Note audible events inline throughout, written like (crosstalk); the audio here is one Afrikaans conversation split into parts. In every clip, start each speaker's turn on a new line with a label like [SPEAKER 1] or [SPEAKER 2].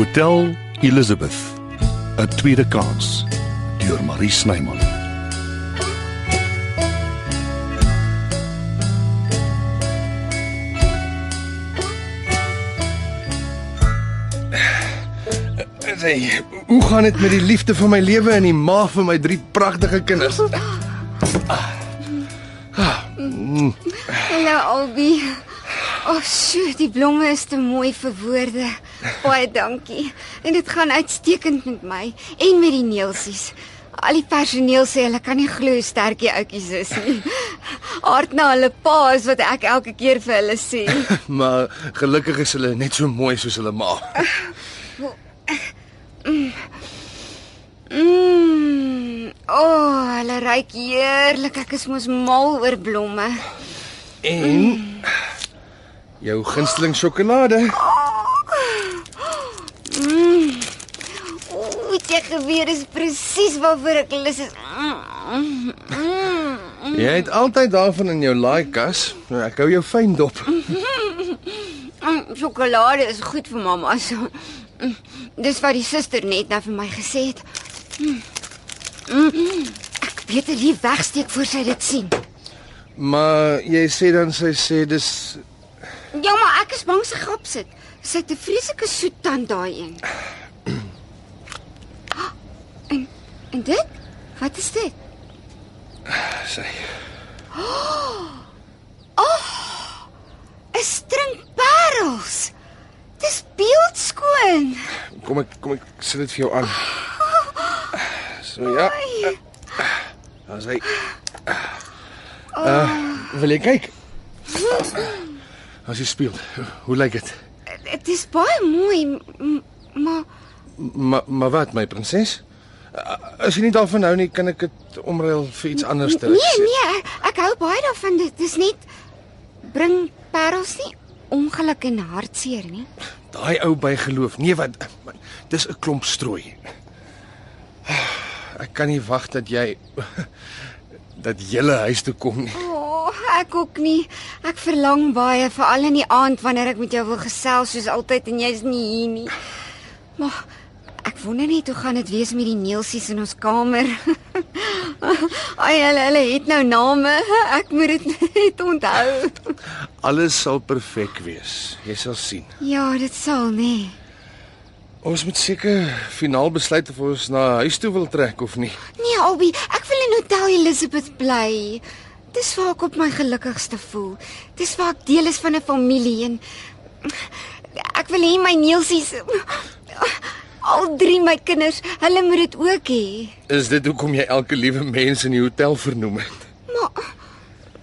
[SPEAKER 1] Hotel Elizabeth. 'n Tweede kans deur Marie Snyman.
[SPEAKER 2] Sê, hoe gaan dit met die liefde van my lewe en die ma van my drie pragtige kinders?
[SPEAKER 3] Hallo Albie. O, oh, sjoe, die blomme is te mooi vir woorde. Baie dankie. En dit gaan uitstekend met my en met die neelsies. Al die personeel sê hulle kan nie glo hoe sterk die oudjies is nie. Aard na hulle pa is wat ek elke keer vir hulle sê. (laughs)
[SPEAKER 2] Maar gelukkig is hulle net so mooi soos hulle ma.
[SPEAKER 3] Mmm. O, oh, hulle ruik heerlik. Ek is mos mal oor blomme.
[SPEAKER 2] En jou gunsteling sjokolade.
[SPEAKER 3] Ooh, dit gebeur is presies waarvoor ek lus is. Mm, mm, mm.
[SPEAKER 2] Jy het altyd daarvan in jou laaikas. Nou, Ek hou jou fyn dop.
[SPEAKER 3] Sjokolade is goed vir mamma se. Dis wat die suster net nou vir my gesê het. Ek beter hier wegsteek voor sy dit sien.
[SPEAKER 2] Maar jy sê dan sy sê dis
[SPEAKER 3] Ja, maar ek is bang sy grap sit. Sy het 'n vreeslike soet tand daai een. Ah, En dit? Wat is dit?
[SPEAKER 2] sy
[SPEAKER 3] 'n String parels. Dis beeldskoon.
[SPEAKER 2] kom ek kom ek sit dit vir jou aan. (gasps) So ja. Dan sê uh, wil jy kyk? As jy speel, hoe lyk dit?
[SPEAKER 3] Dit is baie mooi, maar
[SPEAKER 2] Maar maar wat my prinses? Uh, As jy nie daarvan hou nie, kan ek dit omruil vir iets anders te
[SPEAKER 3] Nee, nee, ek, hou baie daarvan. Dit is net bring parels nie ongeluk en hartseer nie.
[SPEAKER 2] Daai ou by geloof. Nee, wat dis 'n klomp strooi. Ek kan nie wag dat jy dat julle huis toe kom nie.
[SPEAKER 3] Oh, ek ook nie. Ek verlang baie veral in die aand wanneer ek met jou wil gesels soos altyd en jy's nie hier nie. Maar ek wonder net hoe gaan dit wees met die neelsies in ons kamer. (laughs) Ai, hulle hulle het nou name. Ek moet dit (laughs) net onthou.
[SPEAKER 2] Alles sal perfek wees. Jy sal sien.
[SPEAKER 3] Ja, dit sal nie.
[SPEAKER 2] Ons moet seker finaal besluit of ons na huis toe wil trek of nie.
[SPEAKER 3] Nee, Albie, ek wil in Hotel Elizabeth bly. Dis waar ek op my gelukkigste voel. Dis waar ek deel is van 'n familie en ek wil hê my neelsies al drie my kinders, hulle moet dit ook hê.
[SPEAKER 2] Is dit hoekom jy elke liewe mens in die hotel vernoem het?
[SPEAKER 3] Maar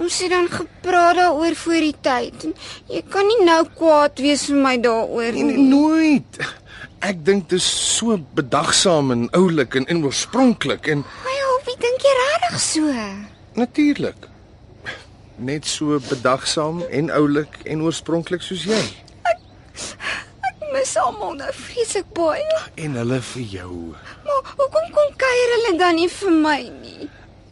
[SPEAKER 3] ons het dan gepraat daaroor voor die tyd. Jy kan nie nou kwaad wees vir my daaroor nie.
[SPEAKER 2] Nooit. Ek dink dit is so bedagsaam en oulik en, en oorspronklik en
[SPEAKER 3] My Albie, dink jy regtig so?
[SPEAKER 2] natuurlik. Net so bedagsaam en oulik en oorspronklik soos jy.
[SPEAKER 3] Mis almal nou vreeslik baie.
[SPEAKER 2] En hulle vir jou.
[SPEAKER 3] Maar hoekom kom kuier hulle dan nie vir my nie?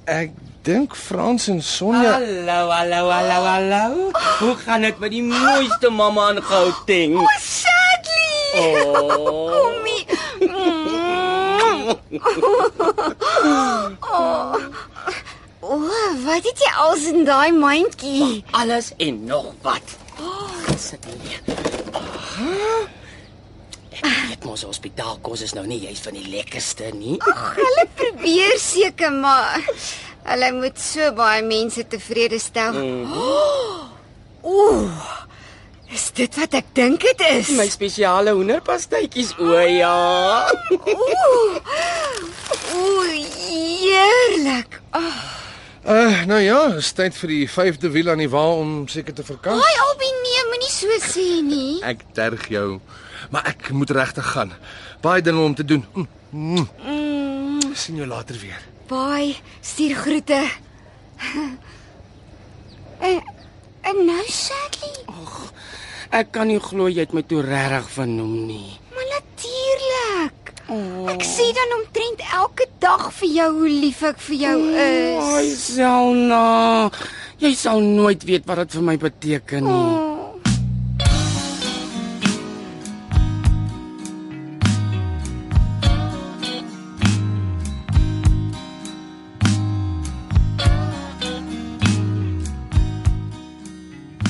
[SPEAKER 2] Ek dink Frans en Sonja
[SPEAKER 4] Hallo, hallo, hallo, hallo. Hoe gaan dit met die mooiste mamma in Gauteng?
[SPEAKER 3] Oh, sadly.
[SPEAKER 4] Oh.
[SPEAKER 3] Kommie. oh. oh, wat het jy als in daai mandjie?
[SPEAKER 4] Alles en nog wat. Oh, sit hier. Ek weet mos hospitaalkos is nou nie juist van die lekkerste nie.
[SPEAKER 3] Ag, hulle probeer seker maar hulle moet so baie mense tevrede stel. Ooh. Is dit wat ek dink dit is?
[SPEAKER 4] My spesiale hoenderpastytjies, o ja.
[SPEAKER 3] Ooh. Ooh, heerlik. Oh.
[SPEAKER 2] Uh nou ja, is tyd vir die vyfde wiel aan die wa om seker te verkans.
[SPEAKER 3] Ai, Albie, nee, moenie so sê nie.
[SPEAKER 2] Ek terg jou. Maar ek moet regtig gaan. Baie dinge om te doen. Mm, mm.
[SPEAKER 3] Mm,
[SPEAKER 2] Sien jou later weer.
[SPEAKER 3] bye, stuur groete. En en nou Sadly.
[SPEAKER 4] Ek kan nie glo jy het my toe regtig vernoem nie.
[SPEAKER 3] Maar natuurlik.
[SPEAKER 4] Oh.
[SPEAKER 3] Ek sê dan omtrent elke dag vir jou hoe lief ek vir jou
[SPEAKER 4] Ai,
[SPEAKER 3] is.
[SPEAKER 4] Selna. Jy sal nooit weet wat dit vir my beteken nie.
[SPEAKER 3] Oh.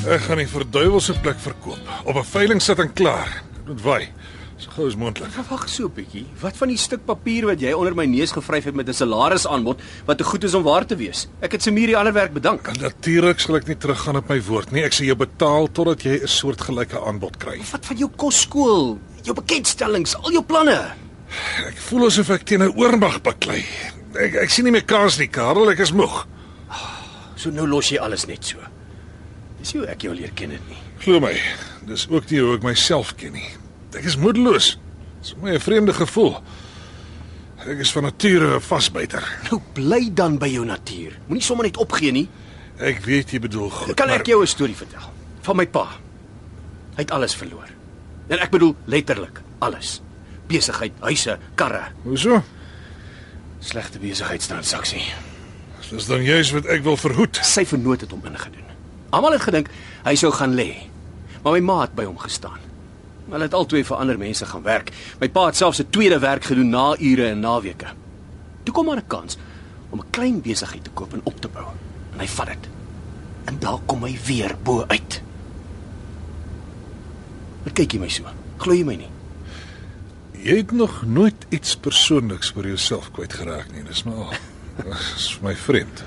[SPEAKER 1] Ek gaan die verduiwelse plek verkoop. Op 'n veiling sit en klaar. Dit moet waai. So gou as moontlik.
[SPEAKER 5] Wag so 'n bietjie. Wat van die stuk papier wat jy onder my neus gevryf het met 'n salarisaanbod wat te goed is om waar te wees? Ek het Samir die ander werk bedank.
[SPEAKER 1] Natuurlik sal ek nie teruggaan op my woord nie. Ek sal jou betaal totdat jy 'n soortgelyke aanbod kry.
[SPEAKER 5] Wat van jou kosskool, jou bekendstellings, al jou planne?
[SPEAKER 1] Ek voel asof ek teen 'n oormag baklei. Ek ek sien nie meer kans nie, Karel. Ek is moeg.
[SPEAKER 5] So nou los jy alles net so. Dis hoe ek jou leer ken dit nie.
[SPEAKER 1] Glo my, dis ook nie hoe ek myself ken nie. Ek is moedeloos. Dis my 'n vreemde gevoel. Ek is van nature 'n vasbyter.
[SPEAKER 5] Nou bly dan by jou natuur. Moenie sommer net opgee nie.
[SPEAKER 1] Ek weet jy bedoel goed.
[SPEAKER 5] Kan
[SPEAKER 1] maar
[SPEAKER 5] ek jou 'n storie vertel van my pa? Hy het alles verloor. En ek bedoel letterlik alles. Besigheid, huise, karre,
[SPEAKER 1] Hoeso?
[SPEAKER 5] slegte besigheidstransaksie.
[SPEAKER 1] Dis dan juist wat ek wil verhoed.
[SPEAKER 5] Sy vernoot het hom ingedoen. Almal het gedink hy sou gaan lê. Maar my ma het by hom gestaan. Hulle het albei vir ander mense gaan werk. My pa het selfs 'n tweede werk gedoen na ure en naweke. Toe kom maar 'n kans om 'n klein besigheid te koop en op te bou. En hy vat dit. En daar kom hy weer bo uit. Wat kyk jy my so? Glo jy my nie?
[SPEAKER 1] Jy het nog nooit iets persoonliks vir jouself kwyt geraak nie. Dis maar. (laughs) Dis my vreemd.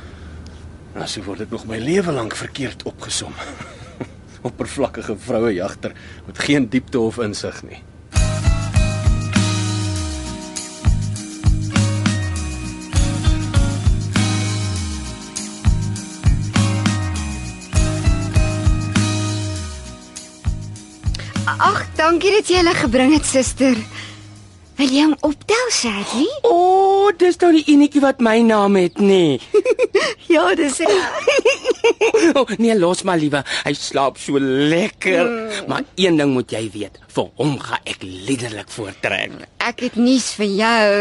[SPEAKER 5] Nou, so word dit nog my lewe lank verkeerd opgesom. (laughs) Oppervlakkige vroue jagter met geen diepte of insig nie.
[SPEAKER 3] Ag, dankie dat jy hulle gebring het, suster. Wil jy hom optel, Sadie?
[SPEAKER 4] O, oh, dis nou die enetjie wat my naam het, nê. (laughs)
[SPEAKER 3] Ja, dis reg. (laughs)
[SPEAKER 4] Oh, nee, los maar liewe. Hy slaap so lekker. Mm. Maar een ding moet jy weet, vir hom gaan ek liderlik voortrek.
[SPEAKER 3] Ek het nuus vir jou.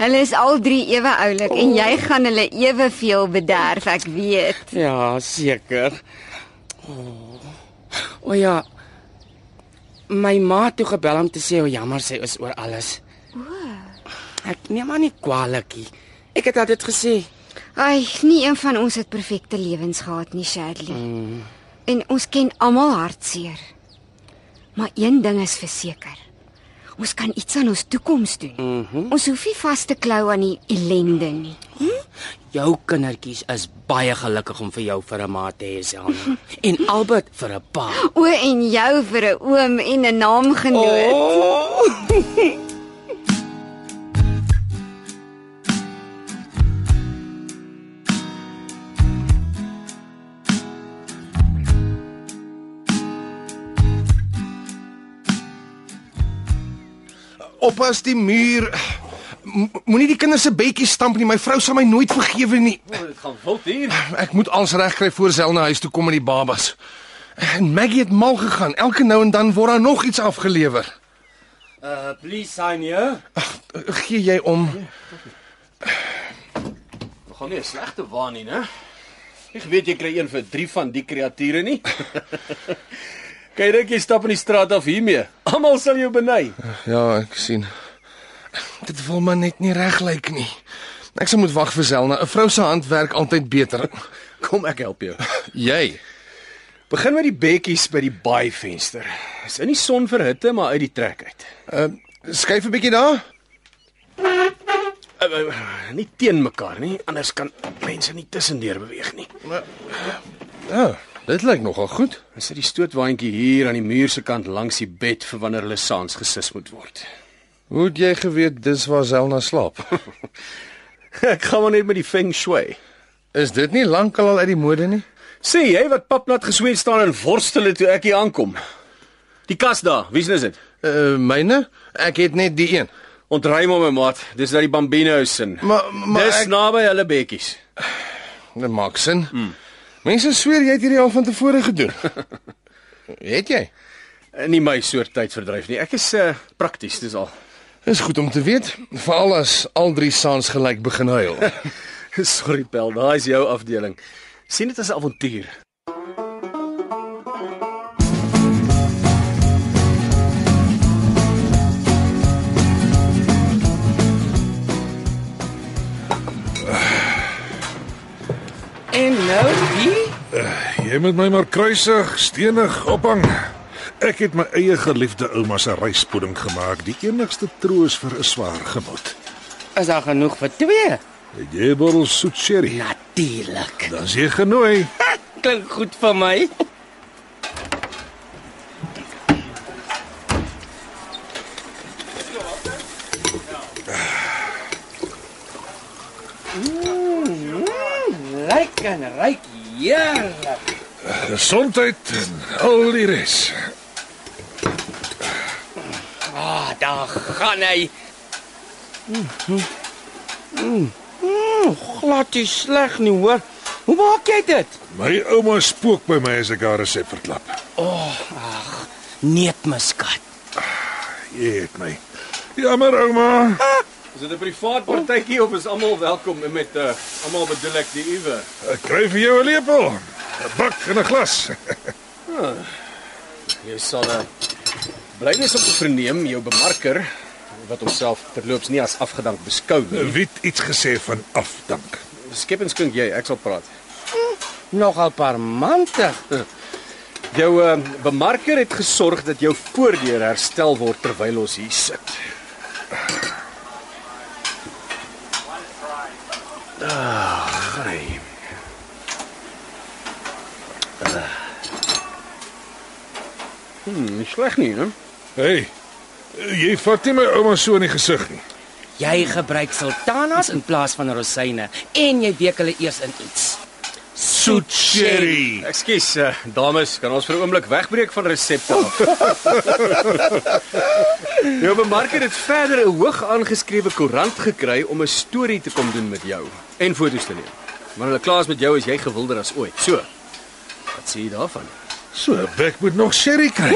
[SPEAKER 3] Hulle is al drie ewe oulik oh. en jy gaan hulle eweveel bederf, ek weet.
[SPEAKER 4] Ja, seker. O oh. oh, ja. My ma het toe gebel om te sê hoe jammer sy is oor alles. Ek neem maar nie kwaadlik nie. Ek het dit gesê.
[SPEAKER 3] Ai, nie een van ons het perfekte lewens gehad nie, Shirley. Mm. En ons ken almal hartseer. Maar een ding is verseker. Ons kan iets aan ons toekoms doen. Mm -hmm. Ons hoef nie vas te klou aan die ellende nie.
[SPEAKER 4] Hm? Jou kindertjies is baie gelukkig om vir jou vir 'n ma te hê, Selma. (laughs) en Albert vir 'n pa.
[SPEAKER 3] O, en jou vir 'n oom en 'n naamgenoot. Oh.
[SPEAKER 2] Oppas die muur. Moenie die kinders se bekkies stamp nie. My vrou sal my nooit vergewe nie.
[SPEAKER 5] Dit gaan wild hier.
[SPEAKER 2] Ek moet alles regkry voor Zel na huis toe kom met die babas. En Maggie het mal gegaan. Elke nou en dan word daar nog iets afgelewer.
[SPEAKER 4] Uh, please sign here.
[SPEAKER 2] Gee jy om?
[SPEAKER 5] Dit gaan nie 'n slegte waan nie, né? Ek weet jy kry een vir 3 van die kreature nie. (laughs) Kyk dink jy stap in die straat af hiermee. Almal sal jou beny.
[SPEAKER 2] Ja, ek sien. Dit wil maar net nie reg lyk nie. Ek sal moet wag vir Zelna. 'n Vrou se hand werk altyd beter.
[SPEAKER 5] Kom ek help jou. (laughs)
[SPEAKER 2] Jy.
[SPEAKER 5] Begin met die bekkies by die baaivenster. Is in die son vir hitte, maar uit die trek uit.
[SPEAKER 2] Uh skuif 'n bietjie daar.
[SPEAKER 5] Uh, uh, nie teen mekaar nie, anders kan mense nie tussendeur beweeg nie.
[SPEAKER 2] Ja, dit lyk nogal goed.
[SPEAKER 5] Dan sit die stootwaandjie hier aan die muur se kant langs die bed vir wanneer hulle saans gesis moet word.
[SPEAKER 2] Hoe het jy geweet dis waar Zelna slaap? (laughs)
[SPEAKER 5] ek gaan maar net met die feng shui.
[SPEAKER 2] Is dit nie lankal al uit die mode nie?
[SPEAKER 5] Sê jy wat papnat gesweet staan en worstele toe ek hier aankom? Die kas daar, wie se is dit?
[SPEAKER 2] Uh myne? Ek het net die een.
[SPEAKER 5] Ontruim hom, maat. Dis dat die bambinos in.
[SPEAKER 2] Maar maar
[SPEAKER 5] Dis
[SPEAKER 2] ek,
[SPEAKER 5] naby hulle bekkies.
[SPEAKER 2] dit maak sin. Hmm. Mense sweer jy het hierdie al van tevore gedoen. (laughs) het jy?
[SPEAKER 5] In nie my soort tydverdryf nie. Ek is uh, prakties, dis al.
[SPEAKER 2] Dis goed om te weet, veral as al drie saans gelyk begin huil. (laughs)
[SPEAKER 5] Sorry Pel, daai is jou afdeling. sien dit as 'n avontuur.
[SPEAKER 1] Jy moet my maar kruisig, stenig ophang. Ek het my eie geliefde ouma se ryspudding gemaak, die enigste troos vir 'n swaar gemoed.
[SPEAKER 4] Is daar genoeg vir twee?
[SPEAKER 1] Het jy bottel soet sherry?
[SPEAKER 4] Natuurlik.
[SPEAKER 1] Dan is jy genooi. (laughs)
[SPEAKER 4] Klink goed vir my. Mm, Ryk en ryk, heerlik.
[SPEAKER 1] Gesondheid en al die res.
[SPEAKER 4] Ah, daar gaan hy. Mm, mm, mm, glad nie sleg nie, hoor. Hoe maak jy dit?
[SPEAKER 1] My ouma spook by my as ek haar resep verklap.
[SPEAKER 4] Neetmuskat.
[SPEAKER 1] Jy het my. Jammer ouma.
[SPEAKER 5] Is dit 'n privaat partytjie of is almal welkom met uh almal bedoel ek die uwe?
[SPEAKER 1] Ek kry vir jou 'n lepel, 'n bak en 'n glas. (laughs)
[SPEAKER 5] Jy sal uh, bly wees om te verneem jou bemarker wat homself terloops nie as afgedank beskou nie.
[SPEAKER 1] Wie het iets gesê van afdank?
[SPEAKER 5] Skeppingsklink jy, ek sal praat.
[SPEAKER 4] Nogal parmantig. (laughs)
[SPEAKER 5] Jou uh, bemarker het gesorg dat jou voordeur herstel word terwyl ons hier sit. Ah, hey. Hmm, nie sleg nie, hè?
[SPEAKER 1] Hey. Jy vat nie my ouma so in die gesig nie.
[SPEAKER 4] Jy gebruik sultanas in plaas van rosyne en jy week hulle eers in iets.
[SPEAKER 1] Soet sherry.
[SPEAKER 5] Ekskuus, uh, dames, kan ons vir 'n oomblik wegbreek van resepte af? (laughs) jou bemarker het verder 'n hoog aangeskrewe koerant gekry om 'n storie te kom doen met jou en foto's te neem. Maar hulle klaar is met jou is jy gewilder as ooit. So. Wat sê jy daarvan?
[SPEAKER 1] So, ek moet nog sherry kry.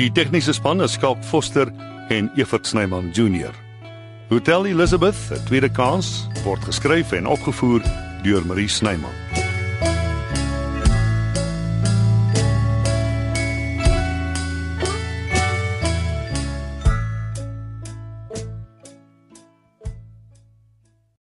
[SPEAKER 6] Die tegniese span is Skalk Foster en Evert Snyman Junior. Hotel Elizabeth, 'n tweede kans, word geskryf en opgevoer deur Marie Snyman.